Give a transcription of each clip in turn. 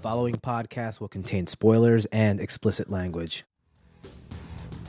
following podcast will contain spoilers and explicit language.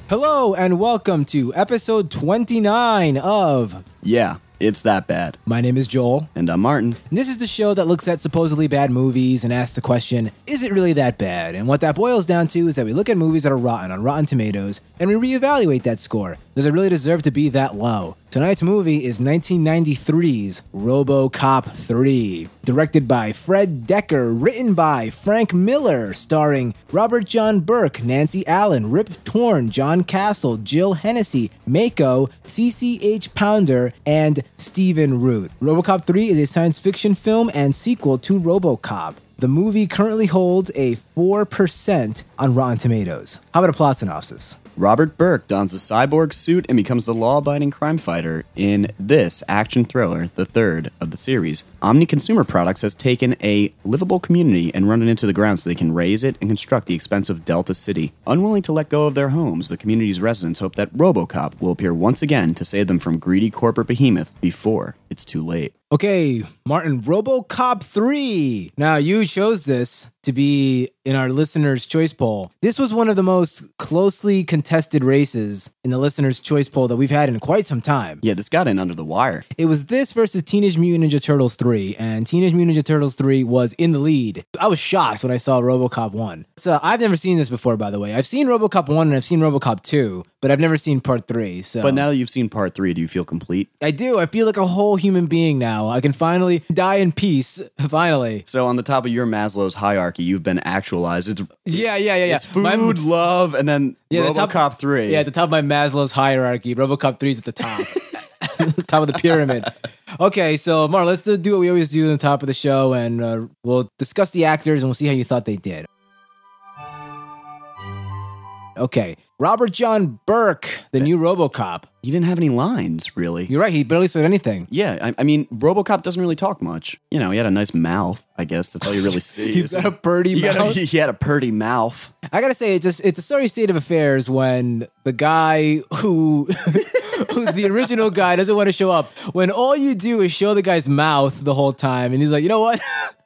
Hello, and welcome to episode 29 of Yeah, it's that bad. My Name is Joel. And I'm Martin. And this is the show that looks at supposedly bad movies and asks the question, is it really that bad? And what that boils down to is that we look at movies that are rotten on Rotten Tomatoes and we reevaluate that score. Does it really deserve to be that low? Tonight's movie is 1993's RoboCop 3, directed by Fred Dekker, written by Frank Miller, starring Robert John Burke, Nancy Allen, Rip Torn, John Castle, Jill Hennessy, Mako, CCH Pounder, and Stephen Root. RoboCop 3 is a science fiction film and sequel to RoboCop. The movie currently holds a 4% on Rotten Tomatoes. How about a plot synopsis? Robert Burke dons a cyborg suit and becomes the law abiding crime fighter in this action thriller, the third of the series. Omni Consumer Products has taken a livable community and run it into the ground so they can raise it and construct the expensive Delta City. Unwilling to let go of their homes, the community's residents hope that Robocop will appear once again to save them from greedy corporate behemoth before it's too late. Okay, Martin, RoboCop 3. Now, you chose this to be in our listeners' choice poll. This was one of the most closely contested races in the listeners' choice poll that we've had in quite some time. Yeah, this got in under the wire. It was this versus Teenage Mutant Ninja Turtles 3, and Teenage Mutant Ninja Turtles 3 was in the lead. I was shocked when I saw RoboCop 1. So, I've never seen this before, by the way. I've seen RoboCop 1 and I've seen RoboCop 2, but I've never seen part 3. So, But now that you've seen part three, do you feel complete? I do. I feel like a whole human being now. I can finally die in peace. Finally. So on the top of your Maslow's hierarchy, you've been actualized. It's Yeah, yeah, yeah, yeah. It's food, My- love, and then Yeah, the RoboCop top- three. yeah, at the top of my Maslow's hierarchy, RoboCop 3 is at the top. top of the pyramid. Okay, so Mar, let's do what we always do at the top of the show, and uh, we'll discuss the actors and we'll see how you thought they did. Okay, Robert John Burke, the new RoboCop. he didn't have any lines really. You're right; he barely said anything. yeah, I, I mean, RoboCop doesn't really talk much. You know, he had a nice mouth. I guess that's all you really see. He's got a purty He got a- mouth. he had a purty mouth. I gotta say, it's a, it's a sorry state of affairs when the guy who the original guy doesn't want to show up. When all you do is show the guy's mouth the whole time, and he's like, you know what?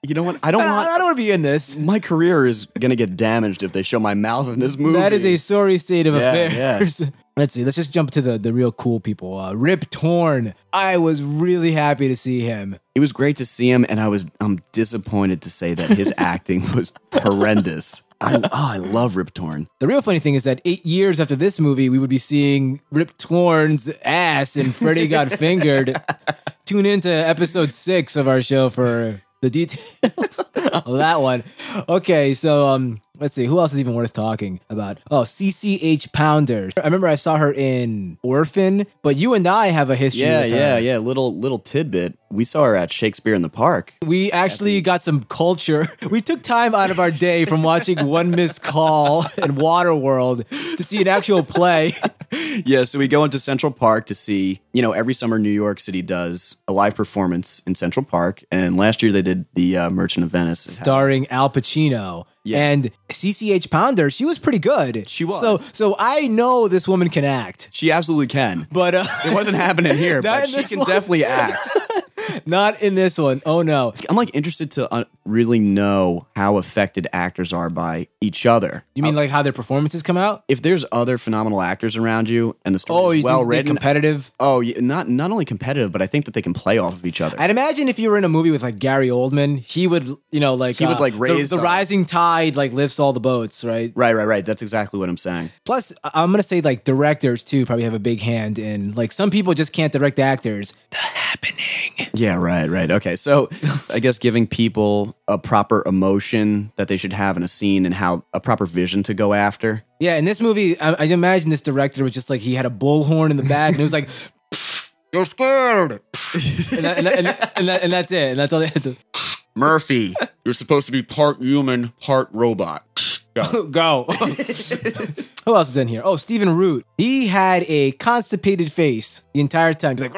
You know what? I don't want. I don't want to be in this. my career is gonna get damaged if they show my mouth in this movie. That is a sorry state of Yeah, affairs. Let's see. Let's just jump to the, the real cool people. Uh, Rip Torn. I was really happy to see him. It was great to see him, and I was I'm disappointed to say that his acting was horrendous. I, oh, I love Rip Torn. The real funny thing is that eight years after this movie, we would be seeing Rip Torn's ass and Freddy Got Fingered. Tune into episode six of our show for the details of that one. Okay, so um, let's see who else is even worth talking about. Oh, CCH Pounder. I remember I saw her in Orphan, but you and I have a history. Yeah, yeah, yeah. Little little tidbit. We saw her at Shakespeare in the Park. We actually got some culture. We took time out of our day from watching One Missed Call and Waterworld to see an actual play. Yeah, so we go into Central Park to see, you know, every summer New York City does a live performance in Central Park, and last year they did the uh, Merchant of Venice. starring Al Pacino. Yeah. And CCH Pounder, she was pretty good. She was. So so I know this woman can act. She absolutely can. But uh, It wasn't happening here, but she can one. definitely act. not in this one. Oh no. I'm like interested to uh, really know how affected actors are by each other. You mean like how their performances come out? If there's other phenomenal actors around you and the story Oh, is you well think they're written, competitive? oh, not not only competitive, but I think that they can play off of each other. I'd imagine if you were in a movie with like Gary Oldman, he would, you know, like He would, uh, like, raise the, the- rising tide, like lifts all the boats, right? right, right, right. That's exactly what I'm saying. Plus, I'm gonna say like directors too probably have a big hand in like some people just can't direct actors. Yeah, right, right. Okay, so I guess giving people a proper emotion that they should have in a scene and how a proper vision to go after. Yeah, in this movie, I, I imagine this director was just like he had a bullhorn in the back, and it was like, "You're scared," and, that, and, that- and, that- and, and that's it. And that's all they had to Murphy, you're supposed to be part human, part robot. Go. go. Who else is in here? Oh, Stephen Root. He had a constipated face the entire time. He's like,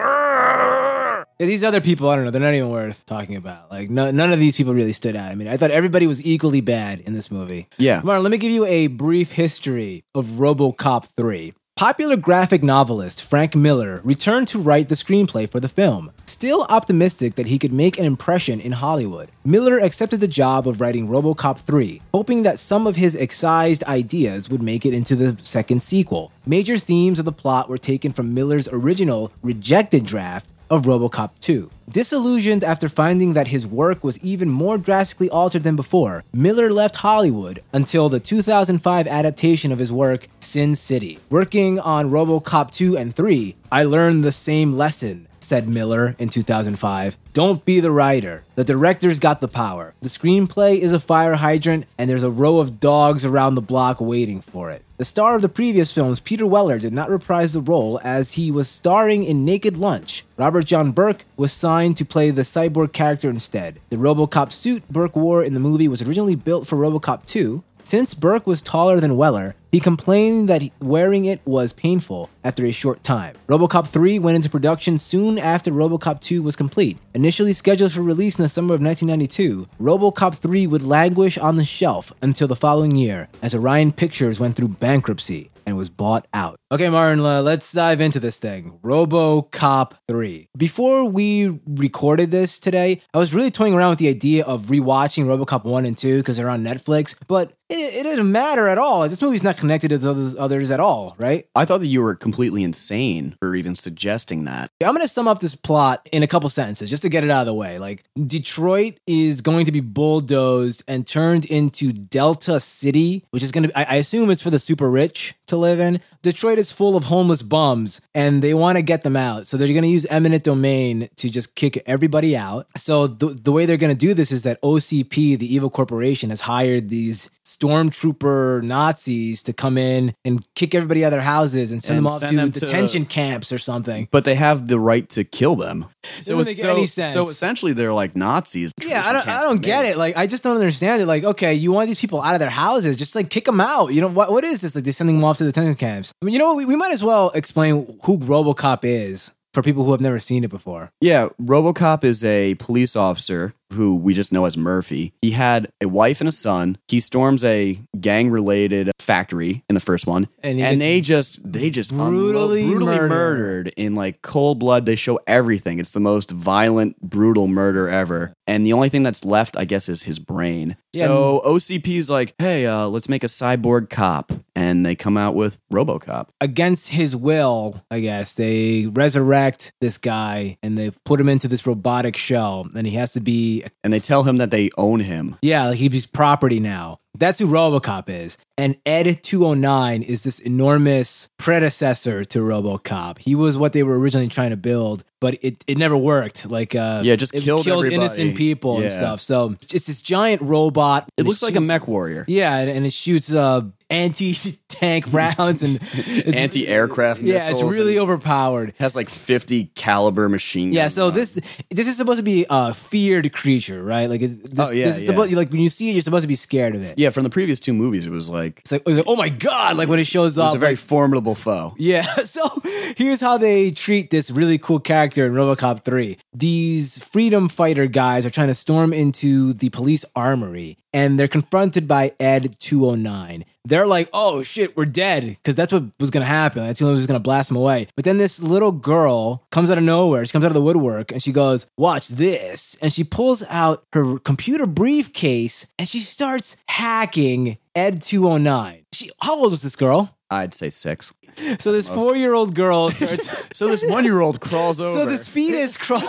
these other people, I don't know, they're not even worth talking about. Like, no, none of these people really stood out. I mean, I thought everybody was equally bad in this movie. Yeah. Martin, let me give you a brief history of RoboCop 3. Popular graphic novelist Frank Miller returned to write the screenplay for the film. Still optimistic that he could make an impression in Hollywood, Miller accepted the job of writing Robocop 3, hoping that some of his excised ideas would make it into the second sequel. Major themes of the plot were taken from Miller's original, rejected draft of Robocop 2. Disillusioned after finding that his work was even more drastically altered than before, Miller left Hollywood until the 2005 adaptation of his work, Sin City. Working on Robocop 2 and 3, I learned the same lesson, said Miller in 2005. Don't be the writer. The director's got the power. The screenplay is a fire hydrant, and there's a row of dogs around the block waiting for it. The star of the previous films, Peter Weller, did not reprise the role as he was starring in Naked Lunch. Robert John Burke was signed to play the cyborg character instead. The Robocop suit Burke wore in the movie was originally built for Robocop 2, since Burke was taller than Weller, he complained that wearing it was painful after a short time. Robocop 3 went into production soon after Robocop 2 was complete. Initially scheduled for release in the summer of 1992, Robocop 3 would languish on the shelf until the following year as Orion Pictures went through bankruptcy and was bought out. Okay, Martin, uh, let's dive into this thing. RoboCop 3. Before we recorded this today, I was really toying around with the idea of rewatching RoboCop 1 and 2 because they're on Netflix, but it, it didn't matter at all. This movie's not connected to those others at all, right? I thought that you were completely insane for even suggesting that. I'm going to sum up this plot in a couple sentences just to get it out of the way. Like, Detroit is going to be bulldozed and turned into Delta City, which is going to, I, I assume it's for the super rich to live in. Detroit is full of homeless bums and they want to get them out. So they're going to use eminent domain to just kick everybody out. So the, the way they're going to do this is that OCP, the evil corporation, has hired these stormtrooper Nazis to come in and kick everybody out of their houses and send And them off send to them to- detention camps or something. But they have the right to kill them. Doesn't make any sense. So essentially, they're like Nazis. Yeah, I don't, I don't get it. Like, I just don't understand it. Like, okay, you want these people out of their houses, just like kick them out. You know what? What is this? Like, they're sending them off to the detention camps. I mean, you know what? We, we might as well explain who RoboCop is for people who have never seen it before. Yeah, RoboCop is a police officer who we just know as Murphy. He had a wife and a son. He storms a gang-related factory in the first one, And and, they just they just brutally unlo- brutally murdered. murdered in like cold blood. They show everything. It's the most violent, brutal murder ever. And the only thing that's left, I guess, is his brain. Yeah, so OCP's like, hey, uh, let's make a cyborg cop, and they come out with RoboCop. Against his will, I guess, they resurrect this guy and they put him into this robotic shell. And he has to be, And they tell him that they own him. yeah, like he's property now. That's who RoboCop is. And Ed 209 is this enormous predecessor to RoboCop. He was what they were originally trying to build, but it, it never worked. Like, uh, Yeah, just it killed everybody. innocent people and Yeah. stuff. So it's this giant robot. It and looks like a shoots- mech warrior. Yeah, and, and it shoots uh, anti-tank rounds and it's, Anti-aircraft missiles. Yeah, it's really overpowered. has like 50 caliber machine guns. Yeah, so this this is supposed to be a feared creature, right? Like, it, this, Oh, yeah, this is yeah. supposed like when you see it, you're supposed to be scared of it. yeah from the previous two movies it was like It's like, it was like, oh my god! Like when it shows up, a very like- formidable foe yeah. So here's how they treat this really cool character in RoboCop 3. These freedom fighter guys are trying to storm into the police armory and they're confronted by Ed 209. They're like, oh shit, we're dead. Because that's what was going to happen. Ed 209 was going to blast them away. But then this little girl comes out of nowhere. She comes out of the woodwork and she goes, watch this. And she pulls out her computer briefcase and she starts hacking Ed 209. She, how old was this girl? I'd say six So this four-year-old girl starts. so this one-year-old crawls over so this fetus crawls.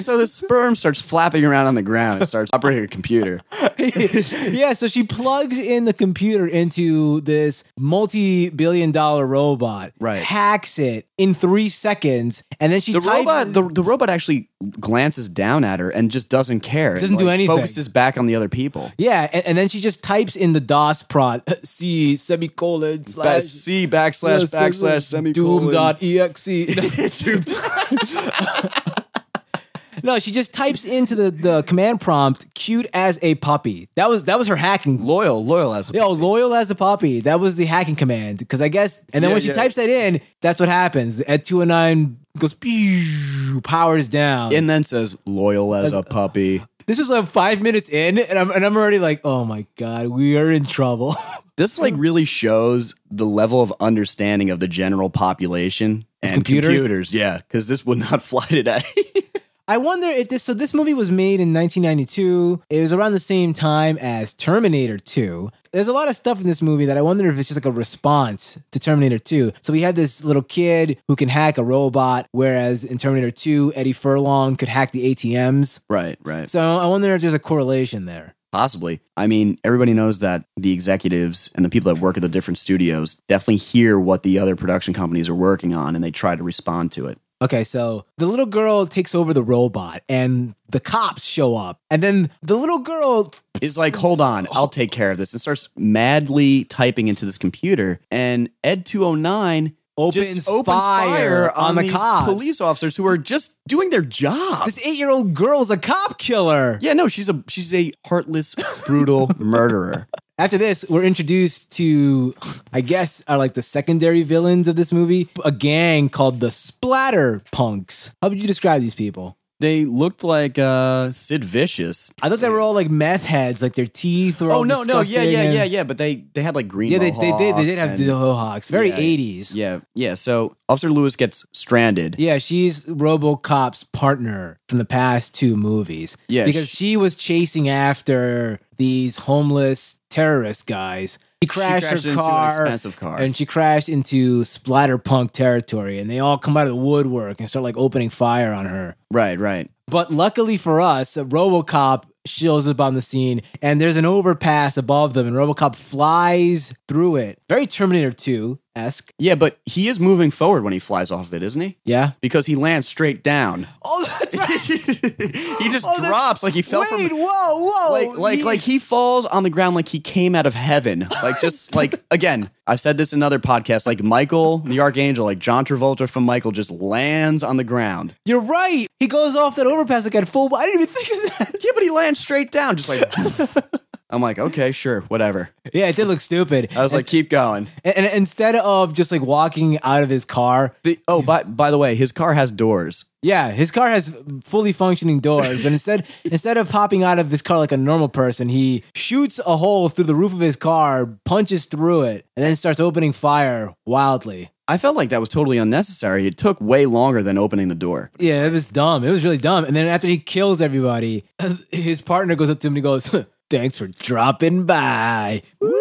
so the sperm starts flapping around on the ground and starts operating a computer yeah, so she plugs in the computer into this multi-billion-dollar robot. Right. Hacks it in three seconds, and then she the types- robot the, the robot actually glances down at her and just doesn't care and, Doesn't do anything. focuses back on the other people Yeah, and, and then she just types in the DOS prompt C semicolon slash c backslash yeah, backslash semicolon Doom.exe. no, she just types into the, the command prompt cute as a puppy. That was that was her hacking loyal loyal as a Yo, loyal as a puppy. That was the hacking command. Because I guess, and then Yeah, when she yeah. types that in, that's what happens. Ed 209 goes, pew, powers down. and then says loyal As- a puppy this is like five minutes in, and I'm and I'm already like, oh my god, we are in trouble. This like really shows the level of understanding of the general population and computers? Yeah, because this would not fly today. I wonder if this. So this movie was made in 1992. It was around the same time as Terminator 2. There's a lot of stuff in this movie that I wonder if it's just like a response to Terminator 2. So we had this little kid who can hack a robot, whereas in Terminator 2, Eddie Furlong could hack the ATMs. right, right. So I wonder if there's a correlation there. Possibly. I mean, everybody knows that the executives and the people that work at the different studios definitely hear what the other production companies are working on and they try to respond to it. Okay, so the little girl takes over the robot and the cops show up. And then the little girl Is like, hold on, I'll take care of this, and starts madly typing into this computer. And Ed 209 opens, just opens fire, on, the these cops. police officers who are just doing their job. This eight year old girl's a cop killer. Yeah, no, she's a she's a heartless, brutal murderer. After this, we're introduced to, I guess, are like the secondary villains of this movie, a gang called the Splatter Punks. How would you describe these people? They looked like uh Sid Vicious. I thought they were all like meth heads, like their teeth were all Oh no, no, yeah, yeah, and- yeah, yeah. But they they had like green. Yeah, they, they, they, they did have mohawks the and- mohawks. Very 80s. Yeah, yeah. So Officer Lewis gets stranded. Yeah, she's RoboCop's partner from the past two movies. Yeah, because sh- she was chasing after these homeless terrorist guys. She crashed, crashed her into an expensive car. and she crashed into splatterpunk territory, and they all come out of the woodwork and start like opening fire on her. Right, right. But luckily for us, RoboCop shows up on the scene, and there's an overpass above them, and RoboCop flies through it. Very Terminator 2 esque. Yeah, but he is moving forward when he flies off of it, isn't he? Yeah. Because he lands straight down. Oh, that's right. he just Oh, drops like he fell Wait, from whoa, whoa. like like He- like he falls on the ground like he came out of heaven. Like just like again, I've said this in other podcasts. Like Michael, the Archangel, like John Travolta from Michael, just lands on the ground. You're right. He goes off that overpass like at full. I didn't even think of that. Yeah, but he lands straight down, just like. I'm like, okay, sure, whatever. Yeah, it did look stupid. I was like, keep going. and, and instead of just like walking out of his car, The, oh, by by the way, his car has doors. yeah, his car has fully functioning doors. But instead, instead of popping out of this car like a normal person, he shoots a hole through the roof of his car, punches through it, and then starts opening fire wildly. I felt like that was totally unnecessary. It took way longer than opening the door. Yeah, it was dumb. It was really dumb. And then after he kills everybody, his partner goes up to him and he goes, "Thanks for dropping by." Woo!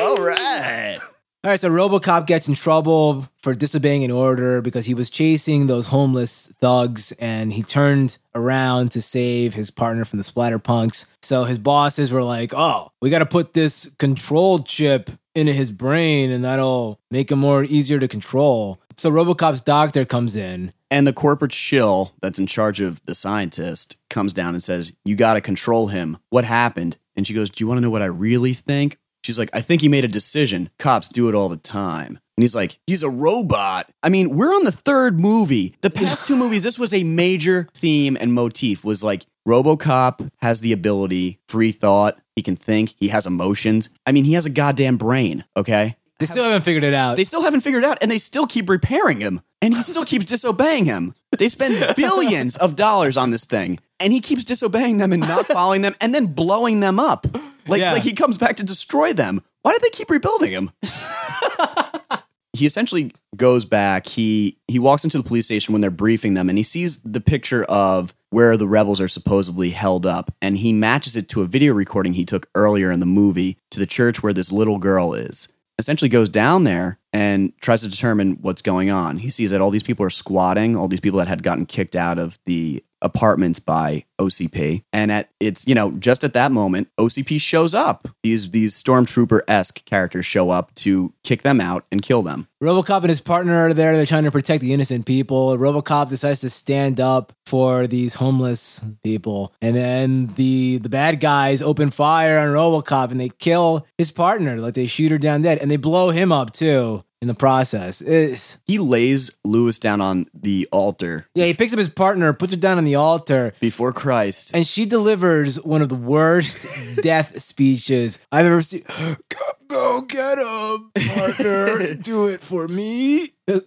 All right. All right, so RoboCop gets in trouble for disobeying an order because he was chasing those homeless thugs and he turned around to save his partner from the splatterpunks. So his bosses were like, "Oh, we got to put this control chip into his brain and that'll make him more easier to control." So RoboCop's doctor comes in. And the corporate shill that's in charge of the scientist comes down and says, You got to control him. What happened? And she goes, Do you want to know what I really think? She's like, I think he made a decision. Cops do it all the time. And he's like, He's a robot. I mean, we're on the third movie. The past two movies, this was a major theme and motif was like, Robocop has the ability, free thought. He can think. He has emotions. I mean, he has a goddamn brain, okay? They still haven't figured it out. They still haven't figured it out, and they still keep repairing him, and he still keeps disobeying him. They spend billions of dollars on this thing, and he keeps disobeying them and not following them, and then blowing them up. Like, Yeah. like he comes back to destroy them. Why do they keep rebuilding him? he essentially goes back. He he walks into the police station when they're briefing them, and he sees the picture of where the rebels are supposedly held up, and he matches it to a video recording he took earlier in the movie to the church where this little girl is. Essentially, goes down there and tries to determine what's going on. He sees that all these people are squatting, all these people that had gotten kicked out of the apartments by OCP. And at it's, you know, just at that moment, OCP shows up. These these stormtrooper esque characters show up to kick them out and kill them. RoboCop and his partner are there. They're trying to protect the innocent people. RoboCop decides to stand up for these homeless people, and then the the bad guys open fire on RoboCop and they kill his partner. Like they shoot her down dead, and they blow him up too in the process. It's, He lays Lewis down on the altar yeah, he picks up his partner, puts her down on the altar, before Christ. and she delivers one of the worst death speeches I've ever seen. Go, get him, partner. Do it for me. and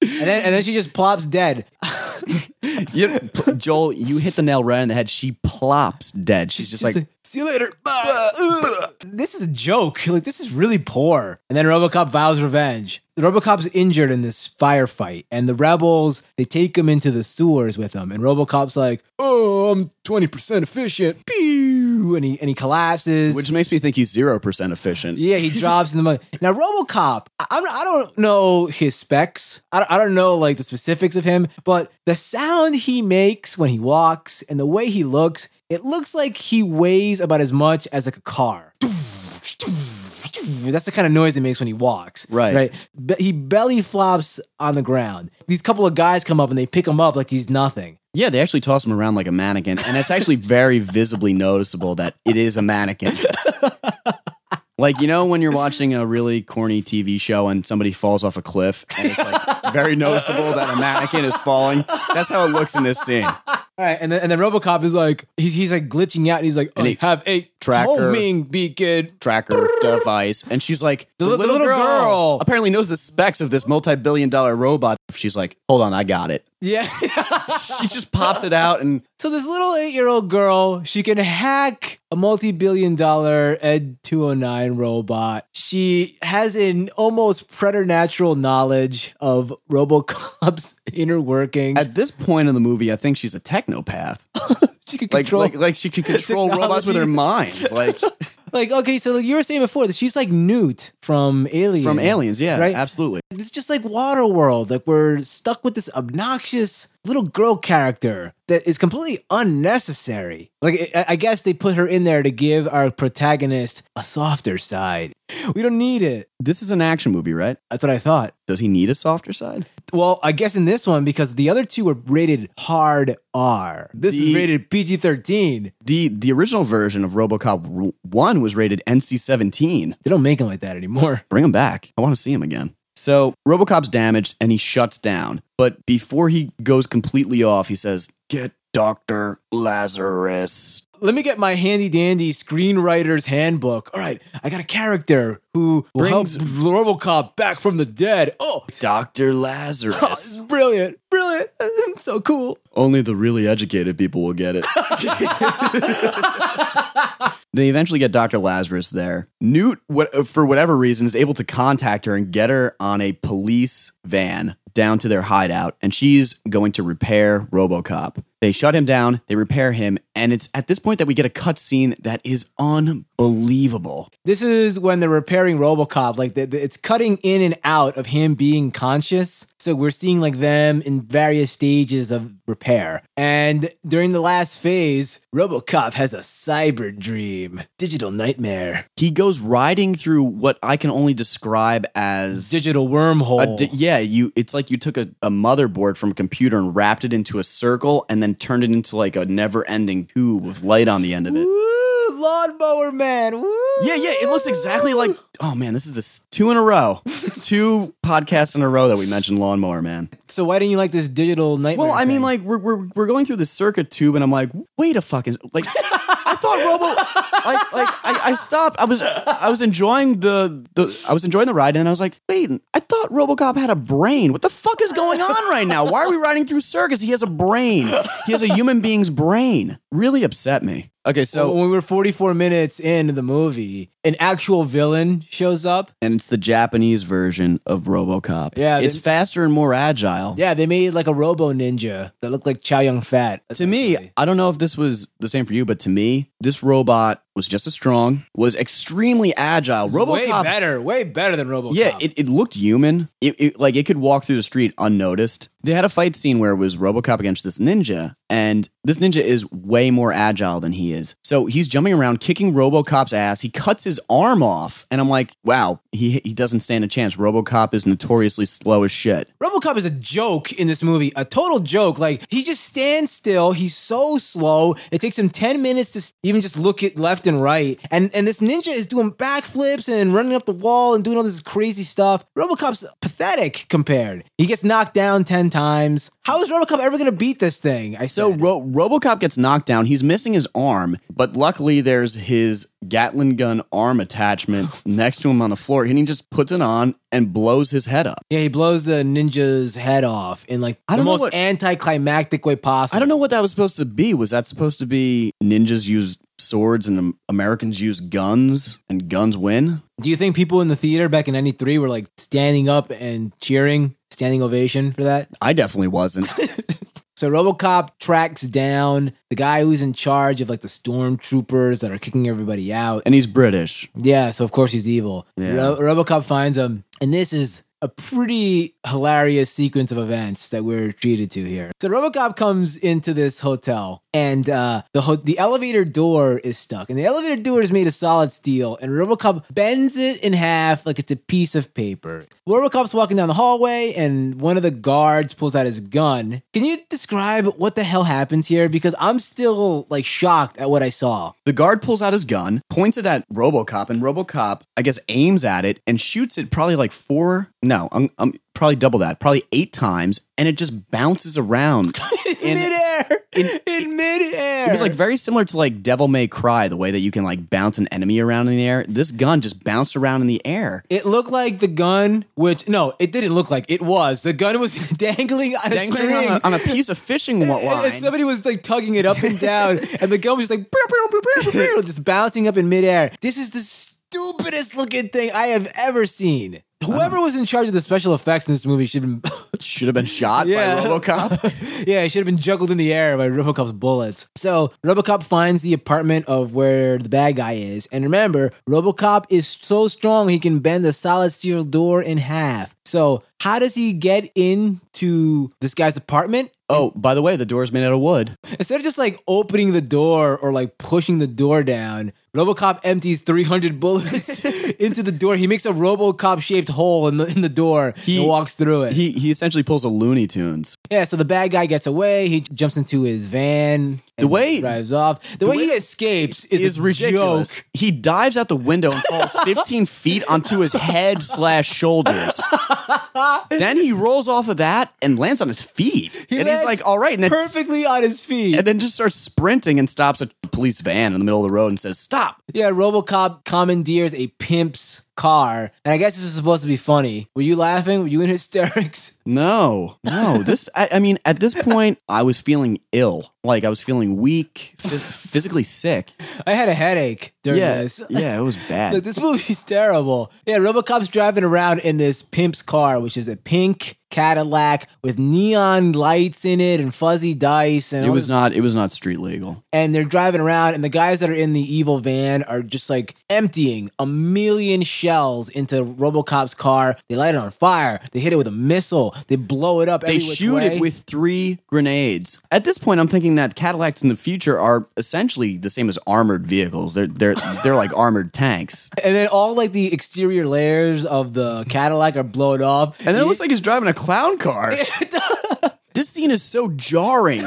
then and then she just plops dead. You, Joel, you hit the nail right on the head. She plops dead. She's just like, see you later. Bye. This is a joke. Like this is really poor. And then RoboCop vows revenge. The RoboCop's injured in this firefight, and the rebels they take him into the sewers with them. And RoboCop's like, "Oh, I'm twenty percent efficient." Pew! And he and he collapses. which makes me think he's zero percent efficient. Yeah, he drops in the mud. Now, RoboCop, I, I'm, I don't know his specs. I don't, I don't know like the specifics of him, but the sound he makes when he walks and the way he looks, it looks like he weighs about as much as like a car. That's the kind of noise he makes when he walks. Right. Right. Be- he belly flops on the ground. These couple of guys come up and they pick him up like he's nothing. Yeah, they actually toss him around like a mannequin, and it's actually very visibly noticeable that it is a mannequin. like you know when you're watching a really corny TV show and somebody falls off a cliff, and it's like very noticeable that a mannequin is falling. That's how it looks in this scene. All right, and then and then RoboCop is like he's he's like glitching out, and he's like, And "I he- have a Tracker. homing beacon." Tracker device, and she's like, The the little girl. apparently knows the specs of this multi-billion-dollar robot. She's like, hold on, I got it. Yeah. She just pops it out, and so this little eight-year-old girl, she can hack a multi-billion-dollar Ed 209 robot. She has an almost preternatural knowledge of RoboCop's inner workings. at this point in the movie, I think she's a technopath. she could Like, control like, like she could control robots with her mind. Like Like, okay, so like you were saying before that she's like Newt from Alien. from Aliens, yeah, Right? absolutely. It's just like Waterworld. Like we're stuck with this obnoxious little girl character that is completely unnecessary. Like I I guess they put her in there to give our protagonist a softer side. We don't need it. This is an action movie, right? That's what I thought. Does he need a softer side? Well, I guess in this one because the other two were rated hard R. This is rated PG thirteen. The the original version of RoboCop 1 was rated NC-17. They don't make them like that anymore. Bring them back. I want to see him again. So, RoboCop's damaged and he shuts down. But before he goes completely off, he says, "Get Dr. Lazarus." Let me get my handy dandy screenwriter's handbook. All right, I got a character who will help Brings- RoboCop back from the dead. Oh, Dr. this Lazarus. is brilliant, brilliant, so cool. Only the really educated people will get it. they eventually get Dr. Lazarus there. Newt, what, for whatever reason, is able to contact her and get her on a police van down to their hideout, and she's going to repair Robocop. They shut him down, they repair him, and it's at this point that we get a cutscene that is unbelievable. This is when they're repairing RoboCop. Like the, the- it's cutting in and out of him being conscious. So we're seeing like them in various stages of repair. And during the last phase, RoboCop has a cyber dream, digital nightmare, He goes riding through what I can only describe as digital wormhole. Di- yeah, you. It's like you took a, a motherboard from a computer and wrapped it into a circle, and then turned it into like a never-ending tube with light on the end of it. Woo, lawnmower man. Woo. Yeah, yeah. It looks exactly like. Oh man, this is this two in a row, two podcasts in a row that we mentioned Lawnmower Man. So why didn't you like this digital nightmare? Well, I mean, like we're we're we're going through the circuit tube, and I'm like, wait a fucking like. I thought Robo, like like I, I stopped. I was I was enjoying the the I was enjoying the ride, and I was like, wait, I thought RoboCop had a brain. What the fuck is going on right now? Why are we riding through circus? He has a brain. He has a human being's brain. Really upset me. Okay, so when we were 44 minutes into the movie, an actual villain shows up. and it's the Japanese version of RoboCop. Yeah, it's they- faster and more agile. Yeah, they made like a Robo Ninja that looked like Chow Yun Fat. To me, essentially. I don't know if this was the same for you, but to me, this robot was just as strong, was extremely agile. RoboCop way better, way better than RoboCop. yeah, it, it looked human. It, it like it could walk through the street unnoticed. They had a fight scene where it was RoboCop against this ninja, and this ninja is way more agile than he is. So he's jumping around, kicking RoboCop's ass. He cuts his arm off, and I'm like, wow, he he doesn't stand a chance. RoboCop is notoriously slow as shit. RoboCop is a joke in this movie, a total joke. Like he just stands still. He's so slow. It takes him ten minutes to even just look at left and right. And and this ninja is doing backflips and running up the wall and doing all this crazy stuff. RoboCop's pathetic compared. He gets knocked down ten times. How is RoboCop ever going to beat this thing? I So. Ro- RoboCop gets knocked down. He's missing his arm, but luckily there's his Gatling gun arm attachment next to him on the floor, and he just puts it on and blows his head up. Yeah, he blows the ninja's head off in like I the most what- anticlimactic way possible. I don't know what that was supposed to be. Was that supposed to be ninjas use swords and Americans use guns and guns win? Do you think people in the theater back in '93 were like standing up and cheering, standing ovation for that? I definitely wasn't. So RoboCop tracks down the guy who's in charge of like the stormtroopers that are kicking everybody out. and he's British. Yeah, so of course he's evil. Yeah. Ro- RoboCop finds him, and this is a pretty hilarious sequence of events that we're treated to here. So RoboCop comes into this hotel, and uh, the ho- the elevator door is stuck, and the elevator door is made of solid steel, and RoboCop bends it in half like it's a piece of paper. RoboCop's walking down the hallway, and one of the guards pulls out his gun. Can you describe what the hell happens here? Because I'm still like shocked at what I saw. The guard pulls out his gun, points it at RoboCop, and RoboCop, I guess, aims at it and shoots it probably like four, no, um, um, probably double that, probably eight times, and it just bounces around. in midair. in- In, midair. It was like very similar to like Devil May Cry, the way that you can like bounce an enemy around in the air. This gun just bounced around in the air. It looked like the gun, which no, it didn't look like it was. The gun was dangling on a Dangling string. on a, on a piece of fishing line. and somebody was like tugging it up and down, and the gun was just like just bouncing up in midair. This is the stupidest looking thing I have ever seen. Whoever um, was in charge of the special effects in this movie should have been Should have been shot Yeah. by RoboCop. yeah, he should have been juggled in the air by Robocop's bullets. So Robocop finds the apartment of where the bad guy is, and remember, Robocop is so strong he can bend a solid steel door in half. So how does he get into this guy's apartment? oh, by the way, the door's made out of wood. Instead of just like opening the door or like pushing the door down, Robocop empties 300 bullets into the door. He makes a Robocop shaped hole in the in the door He- and walks through it. He he essentially pulls a Looney Tunes. Yeah, so the bad guy gets away. He jumps into his van. The way- drives off. The, way, way he escapes is, is ridiculous. joke. He dives out the window and falls 15 feet onto his head slash shoulders. then he rolls off of that and lands on his feet. He and he's like, all right. And then, perfectly on his feet. and then just starts sprinting and stops a police van in the middle of the road and says, stop. yeah, RoboCop commandeers a pimp's car, and I guess this is supposed to be funny. Were you laughing? Were you in hysterics? No, no. This, I, I mean, at this point, I was feeling ill. Like I was feeling weak, phys- physically sick. I had a headache during Yeah, this. yeah, it was Like, bad. this movie's terrible. Yeah, Robocop's driving around in this pimp's car, which is a pink Cadillac with neon lights in it and fuzzy dice. And It was not. It was not street legal. and they're driving around and the guys that are in the evil van are just like emptying a million shells into robocop's car they light it on fire they hit it with a missile they blow it up They shoot way. it with three grenades. At this point, I'm thinking that Cadillacs in the future are essentially the same as armored vehicles. They're they're they're like armored tanks. and then all like the exterior layers of the cadillac are blown off. And then it looks like he's driving a clown car. this scene is so jarring.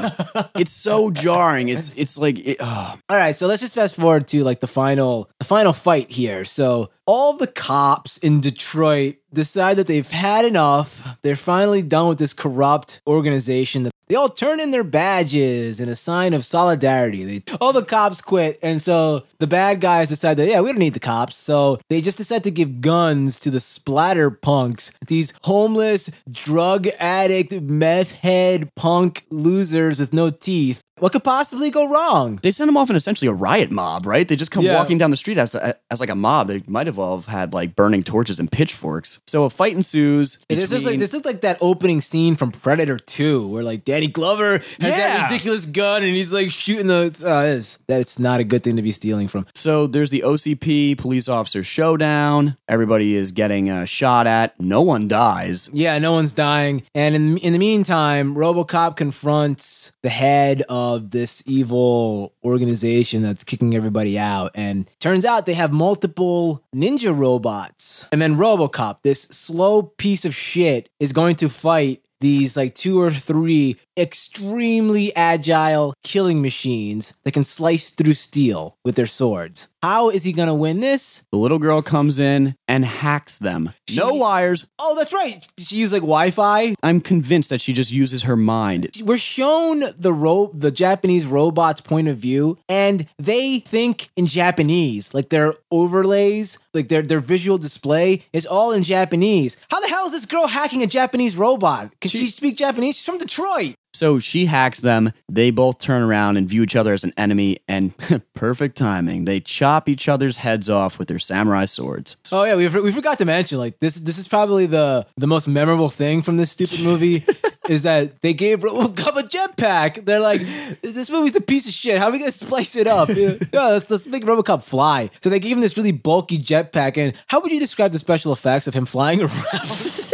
It's so jarring. It's it's like it, ugh. all right so let's just fast forward to like the final the final fight here so all the cops in detroit decide that they've had enough they're finally done with this corrupt organization that they all turn in their badges in a sign of solidarity. They, all the cops quit, and so the bad guys decide that yeah, we don't need the cops. So they just decide to give guns to the splatter punks, these homeless, drug addict, meth head punk losers with no teeth. What could possibly go wrong? they send them off in essentially a riot mob, right? They just come Yeah. walking down the street as as like a mob. They might have have had like burning torches and pitchforks. So a fight ensues. This is like this is like that opening scene from Predator 2 where like Danny Glover has that ridiculous gun and he's like shooting the uh, it's- that's not a good thing to be stealing from. So there's the OCP police officer showdown. Everybody is getting uh, shot at. No one dies. Yeah, no one's dying. And in in the meantime, RoboCop confronts the head of this evil organization that's kicking everybody out. And turns out they have multiple ninja robots. And then RoboCop, this slow piece of shit, is going to fight these like two or three extremely agile killing machines that can slice through steel with their swords. How is he going to win this? The little girl comes in and hacks them. no wires. Oh, that's right. She used like Wi-Fi. I'm convinced that she just uses her mind. We're shown the ro- the Japanese robot's point of view, and they think in Japanese. Like their overlays, like their their visual display is all in Japanese. How the hell is this girl hacking a Japanese robot? Can she, She- speak Japanese? She's from Detroit. So she hacks them. They both turn around and view each other as an enemy, and perfect timing. They chop each other's heads off with their samurai swords. Oh yeah, we, we forgot to mention like this. This is probably the the most memorable thing from this stupid movie is that they gave RoboCop a jetpack. They're like, this movie's a piece of shit. How are we gonna splice it up? yeah, let's let's make RoboCop fly. So they gave him this really bulky jetpack. And how would you describe the special effects of him flying around?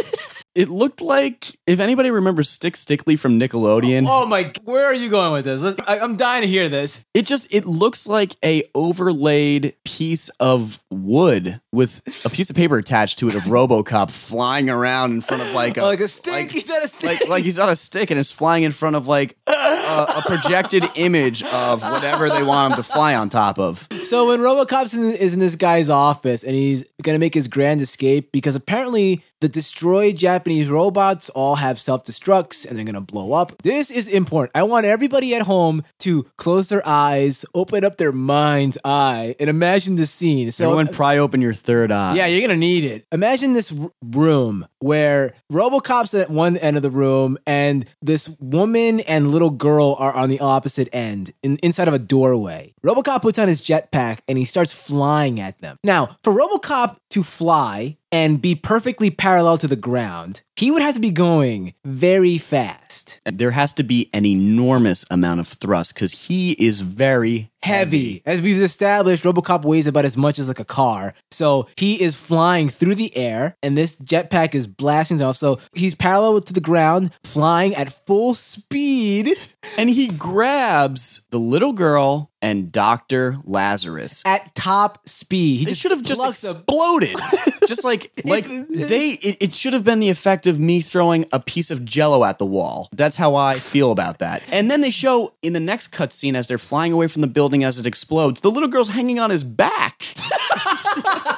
It looked like, if anybody remembers Stick Stickly from Nickelodeon, oh my! Where are you going with this? Let's- I, I'm dying to hear this. it just it looks like a overlaid piece of wood with a piece of paper attached to it of RoboCop flying around in front of like a oh, like a stick. like- he said a stick. like like he's on a stick and it's flying in front of like a, a projected image of whatever they want him to fly on top of. So when RoboCop's in, is in this guy's office and he's gonna make his grand escape because apparently the destroyed Japanese robots all have self destructs and they're gonna blow up. This is important. I want everybody at home to close their eyes, open up their mind's eye, and imagine the scene. So Everyone uh, pry open your third eye. yeah, you're gonna need it. Imagine this r- room where RoboCop's at one end of the room, and this woman and little girl are on the opposite end, in, inside of a doorway. RoboCop puts on his jetpack and he starts flying at them. Now, for RoboCop to fly and be perfectly parallel to the ground, he would have to be going very fast. There has to be an enormous amount of thrust because he is very heavy. As we've established, Robocop weighs about as much as like a car. So he is flying through the air, and this jetpack is blasting off. So he's parallel to the ground, flying at full speed And he grabs the little girl and Dr. Lazarus. at top speed. He should have just exploded. just like like they it, it should have been the effect of me throwing a piece of jello at the wall. That's how I feel about that. And then they show in the next cutscene as they're flying away from the building as it explodes, the little girl's hanging on his back.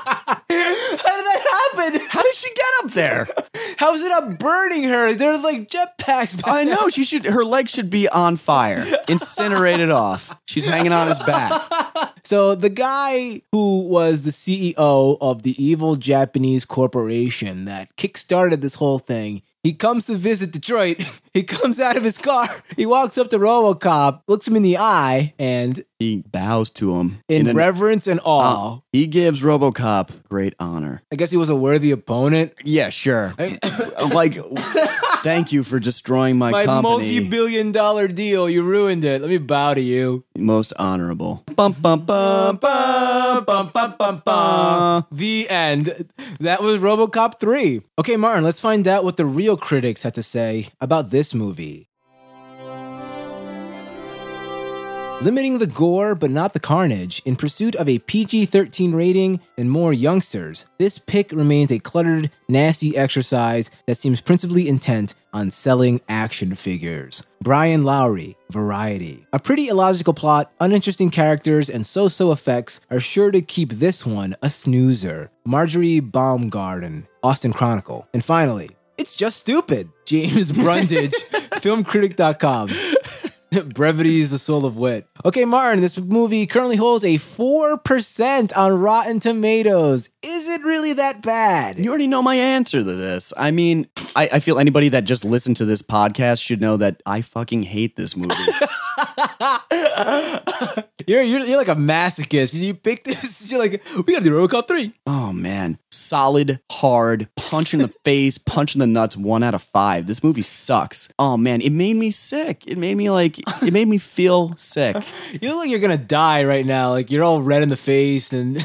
How did that happen? How did she get up there? How is it not burning her? There's like jetpacks. I know she should her legs should be on fire. Incinerated off. She's hanging on his back. So the guy who was the CEO of the evil Japanese corporation that kickstarted this whole thing, he comes to visit Detroit. He comes out of his car. He walks up to RoboCop, looks him in the eye, and He bows to him in an- reverence and awe, Uh, he gives RoboCop great honor. I guess he was a worthy opponent. Yeah, sure. like, thank you for destroying my, My company. multi-billion dollar deal, you ruined it. Let me bow to you. Most honorable. Bum, bum, bum, bum, bum, bum, bum, bum. The end. That was RoboCop 3. Okay, Martin, let's find out what the real critics had to say about this movie. Limiting the gore but not the carnage in pursuit of a PG 13 rating and more youngsters, this pick remains a cluttered, nasty exercise that seems principally intent on selling action figures. Brian Lowry, Variety. A pretty illogical plot, uninteresting characters, and so so effects are sure to keep this one a snoozer. Marjorie Baumgarten, Austin Chronicle. And finally, it's just stupid. James Brundage, filmcritic.com. Brevity is the soul of wit. Okay, Martin, this movie currently holds a 4% on Rotten Tomatoes. Is it really that bad? You already know my answer to this. I mean, I, I feel anybody that just listened to this podcast should know that I fucking hate this movie. You're, you're, you're like a masochist. You pick this, you're like, we gotta do Robocop 3. oh man, solid, hard, punch in the face, punch in the nuts. One out of five. This movie sucks. Oh man, it made me sick. It made me like, it made me feel sick. You look like you're gonna die right now. Like you're all red in the face and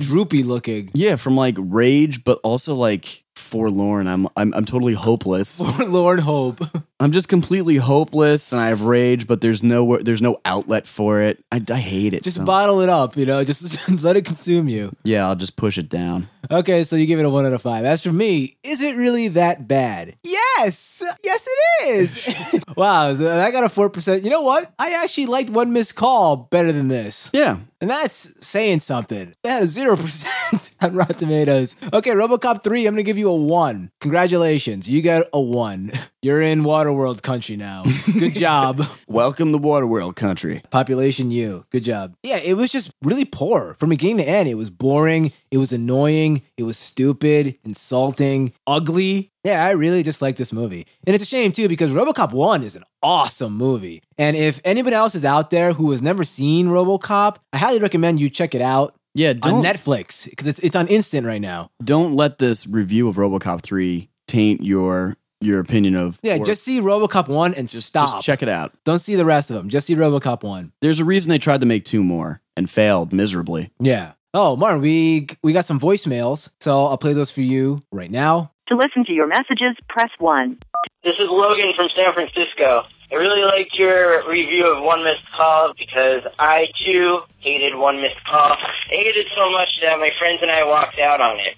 droopy looking. Yeah, from like rage, but also like forlorn. I'm I'm I'm totally hopeless. Forlorn Hope. I'm just completely hopeless and I have rage, but there's no there's no outlet for it. I, I hate it. Just so- bottle it up, you know, just let it consume you. yeah, I'll just push it down. Okay, so you give it a one out of five. As for me, is it really that bad? Yes, yes, it is. wow, so I got a four percent. You know what? I actually liked one missed call better than this. Yeah. And that's saying something. That is zero percent on Rotten Tomatoes. Okay, RoboCop three. I'm gonna give you a one. Congratulations, you got a one. You're in Waterworld country now. Good job. Welcome to Waterworld country. Population U. Good job. Yeah, it was just really poor from beginning to end. It was boring. It was annoying. It was stupid, insulting, ugly. Yeah, I really just like this movie. And it's a shame too because RoboCop 1 is an awesome movie. And if anybody else is out there who has never seen RoboCop, I highly recommend you check it out Yeah, on don't Netflix because it's it's on instant right now. don't let this review of RoboCop 3 taint your your opinion of Yeah, or just see RoboCop 1 and just stop. just check it out. Don't see the rest of them. Just see RoboCop 1. There's a reason they tried to make two more and failed miserably. Yeah. Oh, Martin, we we got some voicemails, so I'll play those for you right now. To listen to your messages, press 1. This is Logan from San Francisco. I really liked your review of One Missed Call because I too hated One Missed Call. I hated it so much that my friends and I walked out on it.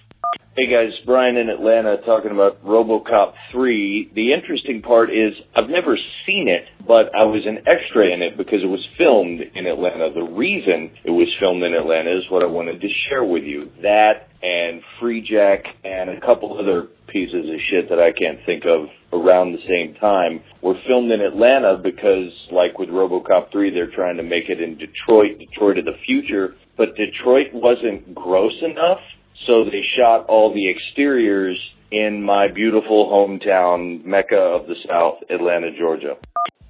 Hey guys, Brian in Atlanta talking about RoboCop 3. The interesting part is I've never seen it, but I was an extra in it because it was filmed in Atlanta. The reason it was filmed in Atlanta is what I wanted to share with you. That and Freejack and a couple other pieces of shit that I can't think of around the same time were filmed in Atlanta because like with RoboCop 3 they're trying to make it in Detroit, Detroit of the future, but Detroit wasn't gross enough so they shot all the exteriors in my beautiful hometown, Mecca of the South, Atlanta, Georgia.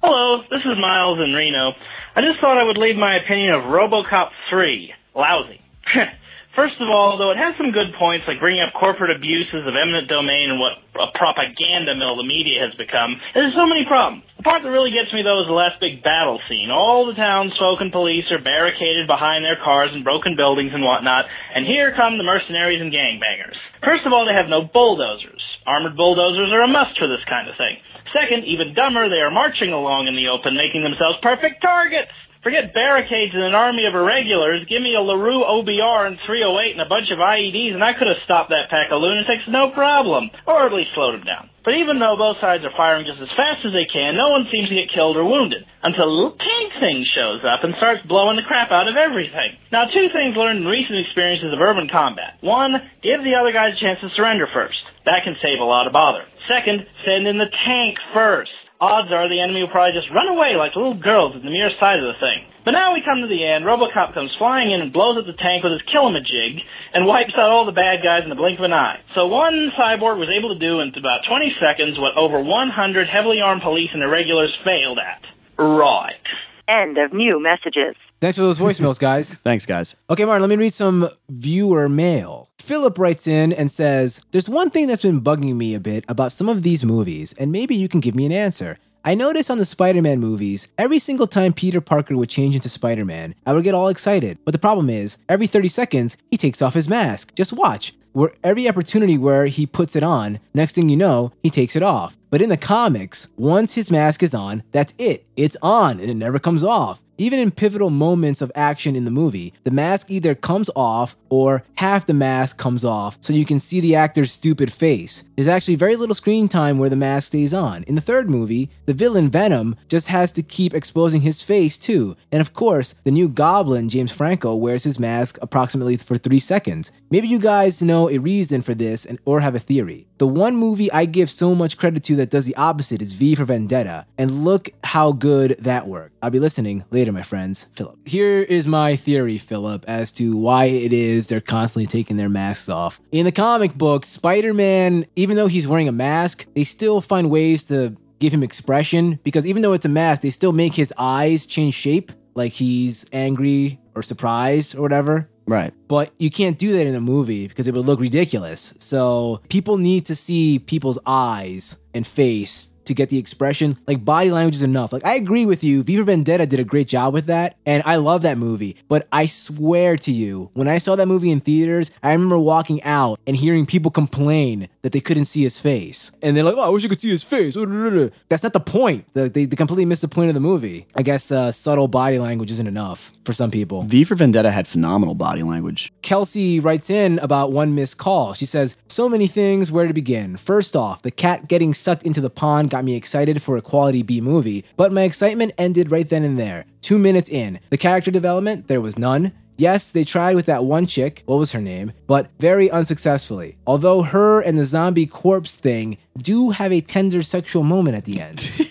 Hello, this is Miles in Reno. I just thought I would leave my opinion of RoboCop 3. Lousy. First of all, though it has some good points, like bringing up corporate abuses of eminent domain and what a propaganda mill the media has become, there's so many problems. The part that really gets me, though, is the last big battle scene. All the townsfolk and police are barricaded behind their cars and broken buildings and whatnot, and here come the mercenaries and gangbangers. First of all, they have no bulldozers. Armored bulldozers are a must for this kind of thing. Second, even dumber, they are marching along in the open, making themselves perfect targets. Forget barricades and an army of irregulars. Give me a LaRue OBR and 308 and a bunch of IEDs, and I could have stopped that pack of lunatics no problem, or at least slowed them down. But even though both sides are firing just as fast as they can, no one seems to get killed or wounded until little pink thing shows up and starts blowing the crap out of everything. Now, two things learned in recent experiences of urban combat. One, give the other guys a chance to surrender first. That can save a lot of bother. Second, send in the tank first odds are the enemy will probably just run away like little girls at the mere sight of the thing. But now we come to the end. Robocop comes flying in and blows up the tank with his killamajig and wipes out all the bad guys in the blink of an eye. So one cyborg was able to do in about 20 seconds what over 100 heavily armed police and irregulars failed at. Right. End of new messages. Thanks for those voicemails, guys. Thanks, guys. Okay, Martin, let me read some viewer mail. Philip writes in and says, There's one thing that's been bugging me a bit about some of these movies, and maybe you can give me an answer. I noticed on the Spider Man movies, every single time Peter Parker would change into Spider Man, I would get all excited. But the problem is, every 30 seconds, he takes off his mask. Just watch. Where every opportunity where he puts it on, next thing you know, he takes it off. But in the comics, once his mask is on, that's it. It's on and it never comes off. Even in pivotal moments of action in the movie, the mask either comes off or half the mask comes off so you can see the actor's stupid face. There's actually very little screen time where the mask stays on. In the third movie, the villain Venom just has to keep exposing his face too. And of course, the new Goblin, James Franco, wears his mask approximately for 3 seconds. Maybe you guys know a reason for this and or have a theory. The one movie I give so much credit to that does the opposite is V for Vendetta, and look how good that worked. I'll be listening later, my friends. Philip. Here is my theory, Philip, as to why it is they're constantly taking their masks off. In the comic book, Spider Man, even though he's wearing a mask, they still find ways to give him expression because even though it's a mask, they still make his eyes change shape, like he's angry or surprised or whatever. Right. But you can't do that in a movie because it would look ridiculous. So people need to see people's eyes and face to get the expression. Like body language is enough. Like I agree with you. V for Vendetta did a great job with that, and I love that movie. But I swear to you, when I saw that movie in theaters, I remember walking out and hearing people complain that they couldn't see his face, and they're like, "Oh, I wish I could see his face." That's not the point. They, they completely missed the point of the movie. I guess uh, subtle body language isn't enough for some people. V for Vendetta had phenomenal body language. Kelsey writes in about one missed call. She says, So many things, where to begin? First off, the cat getting sucked into the pond got me excited for a quality B movie, but my excitement ended right then and there. Two minutes in. The character development, there was none. Yes, they tried with that one chick, what was her name, but very unsuccessfully. Although her and the zombie corpse thing do have a tender sexual moment at the end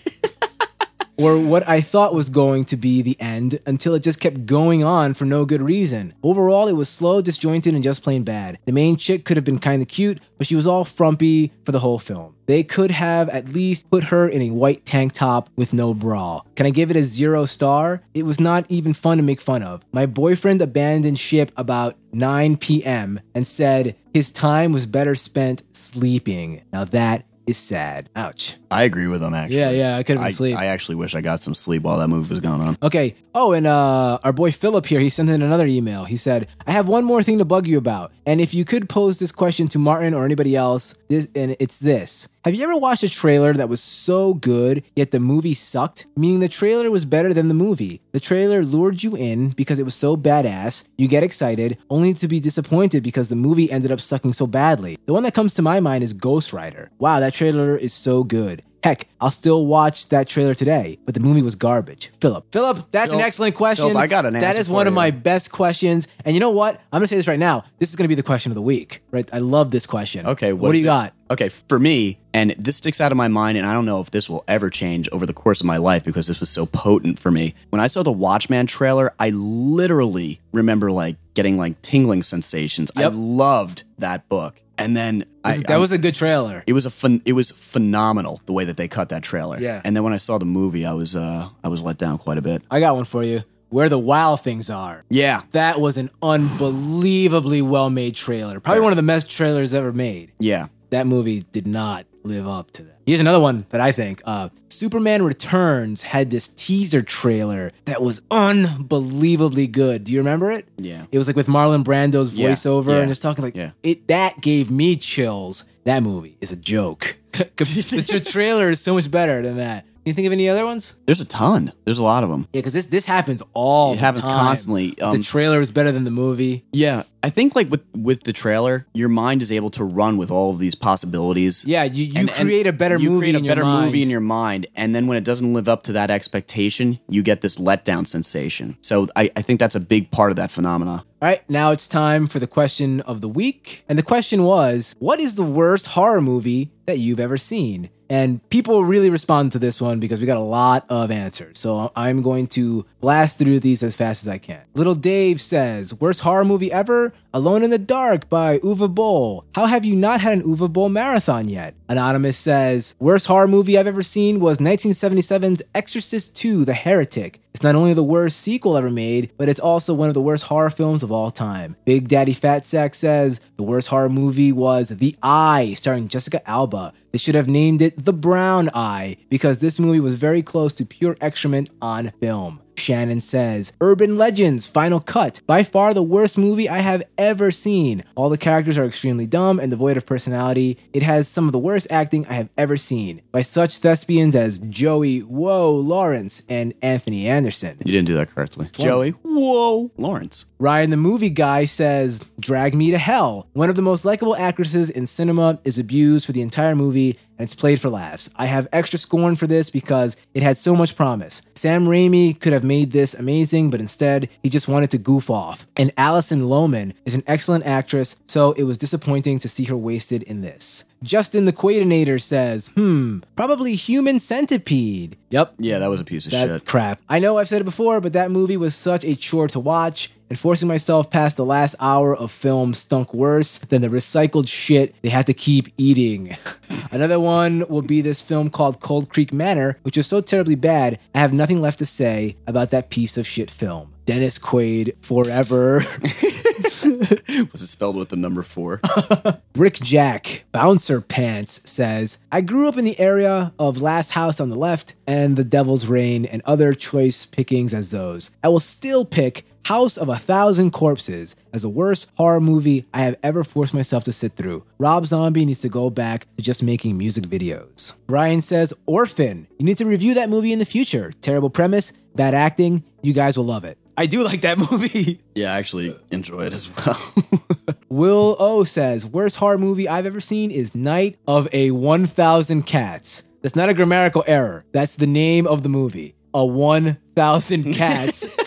or what I thought was going to be the end until it just kept going on for no good reason. Overall, it was slow, disjointed, and just plain bad. The main chick could have been kind of cute, but she was all frumpy for the whole film. They could have at least put her in a white tank top with no bra. Can I give it a zero star? It was not even fun to make fun of. My boyfriend abandoned ship about 9 p.m. and said his time was better spent sleeping. Now that is sad. Ouch. I agree with them actually. Yeah, yeah, I could've been I, asleep. I actually wish I got some sleep while that movie was going on. Okay. Oh, and uh, our boy Philip here, he sent in another email. He said, "I have one more thing to bug you about, and if you could pose this question to Martin or anybody else, this and it's this: Have you ever watched a trailer that was so good yet the movie sucked? Meaning the trailer was better than the movie. The trailer lured you in because it was so badass. You get excited, only to be disappointed because the movie ended up sucking so badly. The one that comes to my mind is Ghost Rider. Wow, that trailer is so good." Heck, I'll still watch that trailer today, but the movie was garbage. Philip. Philip, that's an excellent question. Philip, I got an answer is for one of my best questions. And you know what? I'm going to say this right now. This is going to be the question of the week, right? I love this question. Okay, What, do you it? got? Okay, for me, and this sticks out of my mind, and I don't know if this will ever change over the course of my life because this was so potent for me. When I saw the Watchmen trailer, I literally remember like getting like tingling sensations. I loved that book, and then I, that was a good trailer. it was a fun, it was phenomenal the way that they cut that trailer. Yeah. and then when I saw the movie, I was uh I was let down quite a bit. I got one for you. Where the Wild Things Are. Yeah, That was an unbelievably well made trailer. Probably one of the best trailers ever made. yeah. that movie did not live up to that. Here's another one that I think uh, Superman Returns had this teaser trailer that was unbelievably good. Do you remember it? Yeah. It was like with Marlon Brando's voiceover yeah, and just talking like yeah. it. That gave me chills. That movie is a joke. the trailer is so much better than that. Can you think of any other ones? There's a ton. There's a lot of them. Yeah, because this this happens all It the happens time. constantly. Um, the trailer is better than the movie. Yeah, I think like with with the trailer, your mind is able to run with all of these possibilities. Yeah, you, you And- and create a better you movie create a better movie in your mind, and then when it doesn't live up to that expectation, you get this letdown sensation. So I, I think that's a big part of that phenomena. All right, now it's time for the question of the week. And the question was, what is the worst horror movie that you've ever seen? And people really respond to this one because we got a lot of answers. So I'm going to blast through these as fast as I can. Little Dave says, worst horror movie ever? Alone in the Dark by Uwe Boll. How have you not had an Uwe Boll marathon yet? Anonymous says, worst horror movie I've ever seen was 1977's Exorcist II, The Heretic. It's not only the worst sequel ever made, but it's also one of the worst horror films of all time. Big Daddy Fat Sack says the worst horror movie was The Eye, starring Jessica Alba. They should have named it The Brown Eye because this movie was very close to pure excrement on film. Shannon says, Urban Legends Final Cut, by far the worst movie I have ever seen. All the characters are extremely dumb and devoid of personality. It has some of the worst acting I have ever seen by such thespians as Joey Whoa Lawrence and Anthony Anderson. You didn't do that correctly, Joey. Whoa, Lawrence. Ryan the movie guy says, Drag Me to Hell. One of the most likable actresses in cinema is abused for the entire movie and it's played for laughs. I have extra scorn for this because it had so much promise. Sam Raimi could have made this amazing, but instead he just wanted to goof off. And Alison Lohman is an excellent actress, so it was disappointing to see her wasted in this. Justin the Quaidinator says, hmm, probably Human Centipede. Yep, Yeah, that was a piece of that shit. crap. I know I've said it before, but that movie was such a chore to watch, and forcing myself past the last hour of film stunk worse than the recycled shit they had to keep eating. Another one will be this film called Cold Creek Manor, which is so terribly bad, I have nothing left to say about that piece of shit film. Dennis Quaid forever. Was it spelled with the number four? Brick Jack Bouncer Pants says, I grew up in the area of Last House on the Left and The Devil's Reign and other choice pickings as those. I will still pick House of a Thousand Corpses as the worst horror movie I have ever forced myself to sit through. Rob Zombie needs to go back to just making music videos. Brian says, Orphan, you need to review that movie in the future. Terrible premise, bad acting, you guys will love it. I do like that movie. yeah, I actually enjoy it as well. Will O says, worst horror movie I've ever seen is Night of a 1000 Cats. That's not a grammatical error. That's the name of the movie. A 1000 Cats.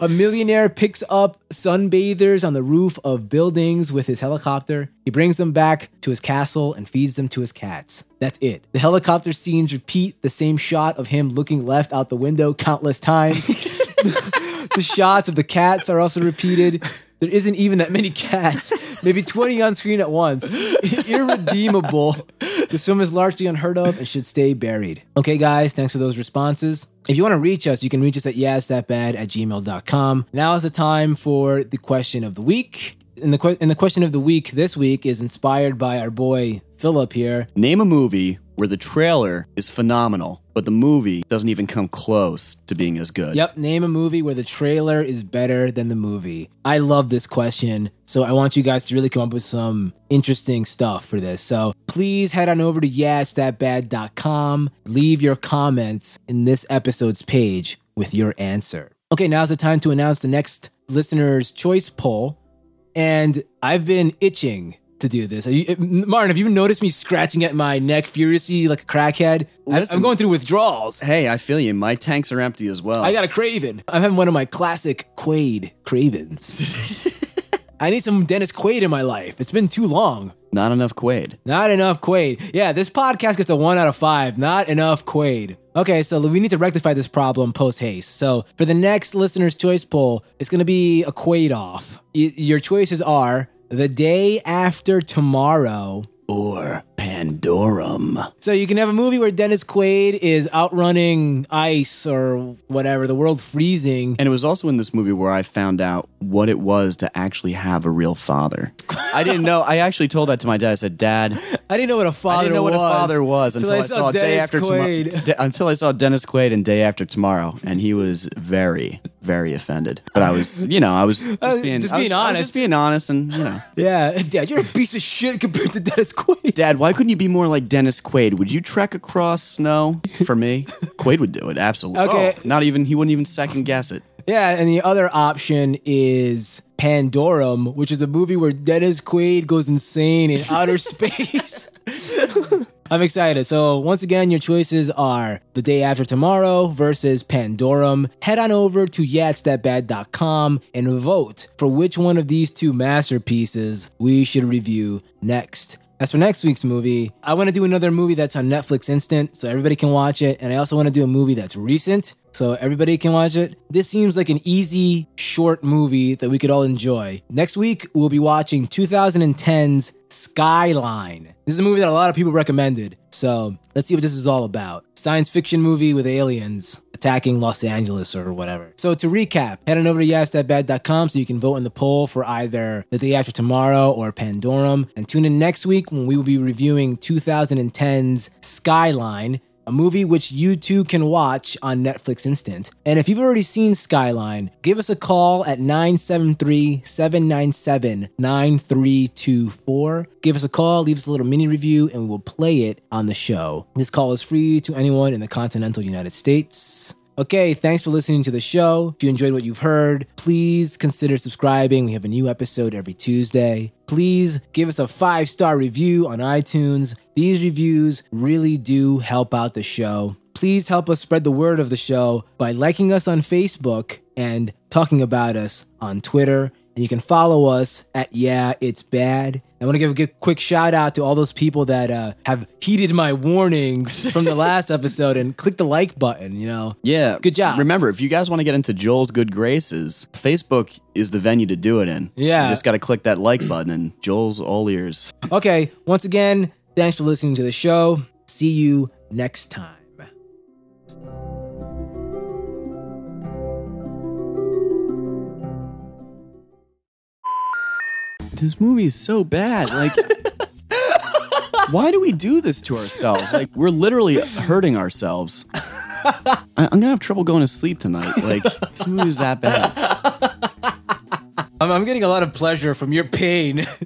a millionaire picks up sunbathers on the roof of buildings with his helicopter. He brings them back to his castle and feeds them to his cats. That's it. The helicopter scenes repeat the same shot of him looking left out the window countless times. the shots of the cats are also repeated. There isn't even that many cats. Maybe 20 on screen at once. Irredeemable. This film is largely unheard of and should stay buried. Okay, guys, thanks for those responses. If you want to reach us, you can reach us at yeahsthatbad at gmail.com. Now is the time for the question of the week. And the, and the question of the week this week is inspired by our boy Philip here. Name a movie where the trailer is phenomenal, but the movie doesn't even come close to being as good. Yep, name a movie where the trailer is better than the movie. I love this question, so I want you guys to really come up with some interesting stuff for this. So please head on over to yeahsthatbad.com, leave your comments in this episode's page with your answer. Okay, now's the time to announce the next listener's choice poll. And I've been itching to do this. You, eh, Martin, have you noticed me scratching at my neck furiously like a crackhead? Listen. I'm going through withdrawals. Hey, I feel you. My tanks are empty as well. I got a Craven. I'm having one of my classic Quaid Cravens. I need some Dennis Quaid in my life. It's been too long. Not enough Quaid. Not enough Quaid. Yeah, this podcast gets a one out of five. Not enough Quaid. Okay, so we need to rectify this problem post haste. So for the next listener's choice poll, it's going to be a Quaid off. Y- your choices are the day after tomorrow or Pandorum. So you can have a movie where Dennis Quaid is outrunning ice or whatever, the world freezing. And it was also in this movie where I found out what it was to actually have a real father. I didn't know. I actually told that to my dad. I said, "Dad, I didn't know what a father I didn't know what a was father was until I, saw, Day Dennis After Tomorrow. Quaid. Until I saw Dennis Quaid and Day After Tomorrow, and he was very, very offended. But I was, you know, I was just Uh, being, just I was- being I was honest. just being honest, and you know, Yeah, Dad, you're a piece of shit compared to Dennis Quaid. Dad, why couldn't you be more like Dennis Quaid? Would you trek across snow for me? Quaid would do it, absolutely. Okay. Oh, not even he wouldn't even second guess it. Yeah, and the other option is Pandorum, which is a movie where Dennis Quaid goes insane in outer space. I'm excited. So, once again, your choices are The Day After Tomorrow versus Pandorum. Head on over to yatsthatbad.com and vote for which one of these two masterpieces we should review next. As for next week's movie, I want to do another movie that's on Netflix Instant so everybody can watch it. And I also want to do a movie that's recent so everybody can watch it. This seems like an easy, short movie that we could all enjoy. Next week, we'll be watching 2010's Skyline. This is a movie that a lot of people recommended. So let's see what this is all about. Science fiction movie with aliens attacking Los Angeles or whatever. So to recap, head on over to yesthatbad.com so you can vote in the poll for either The Day After Tomorrow or Pandorum. And tune in next week when we will be reviewing 2010's Skyline a movie which you too can watch on Netflix Instant. And if you've already seen Skyline, give us a call at 973 797 9324. Give us a call, leave us a little mini review, and we will play it on the show. This call is free to anyone in the continental United States. Okay, thanks for listening to the show. If you enjoyed what you've heard, please consider subscribing. We have a new episode every Tuesday. Please give us a five star review on iTunes. These reviews really do help out the show. Please help us spread the word of the show by liking us on Facebook and talking about us on Twitter. And you can follow us at Yeah It's Bad. I want to give a good, quick shout out to all those people that uh, have heeded my warnings from the last episode and click the like button. You know, Yeah. Good job. Remember, if you guys want to get into Joel's good graces, Facebook is the venue to do it in. Yeah. You just got to click that like button, and Joel's all ears. Okay, once again, thanks for listening to the show. See you next time. This movie is so bad. Like, why do we do this to ourselves? Like, we're literally hurting ourselves. I, I'm gonna have trouble going to sleep tonight. Like, this movie is that bad. I'm, I'm getting a lot of pleasure from your pain.